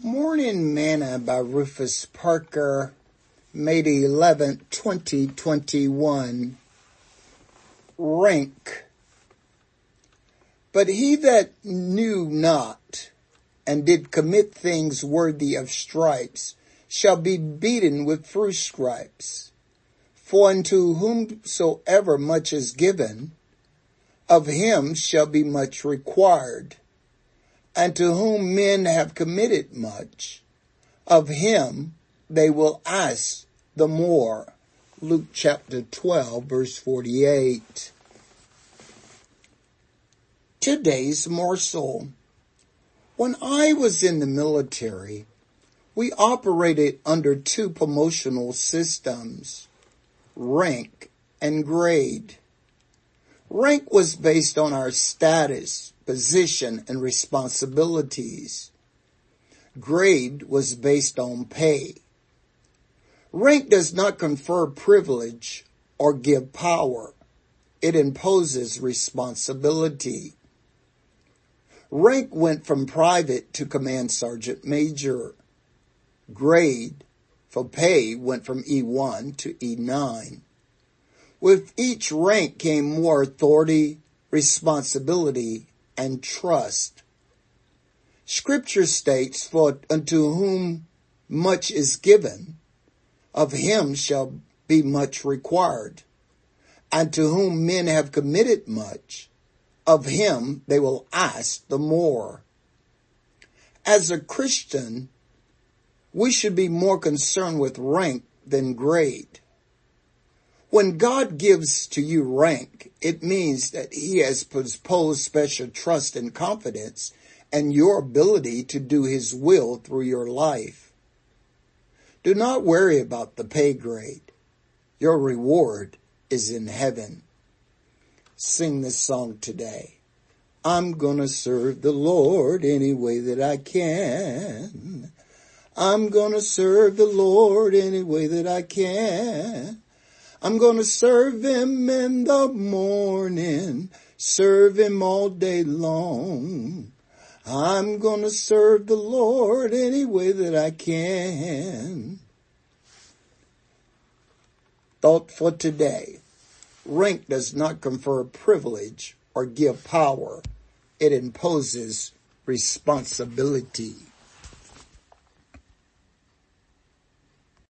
Morning Manna by Rufus Parker, May 11, 2021. Rank. But he that knew not and did commit things worthy of stripes shall be beaten with fruit stripes. For unto whomsoever much is given, of him shall be much required and to whom men have committed much, of him they will ask the more. Luke chapter 12 verse 48. Today's morsel. When I was in the military, we operated under two promotional systems, rank and grade. Rank was based on our status, position, and responsibilities. Grade was based on pay. Rank does not confer privilege or give power. It imposes responsibility. Rank went from private to command sergeant major. Grade for pay went from E1 to E9. With each rank came more authority, responsibility, and trust. Scripture states, for unto whom much is given, of him shall be much required. And to whom men have committed much, of him they will ask the more. As a Christian, we should be more concerned with rank than grade. When God gives to you rank, it means that he has posed special trust and confidence and your ability to do his will through your life. Do not worry about the pay grade. Your reward is in heaven. Sing this song today. I'm gonna serve the Lord any way that I can. I'm gonna serve the Lord any way that I can. I'm gonna serve him in the morning, serve him all day long. I'm gonna serve the Lord any way that I can. Thought for today. Rank does not confer privilege or give power. It imposes responsibility.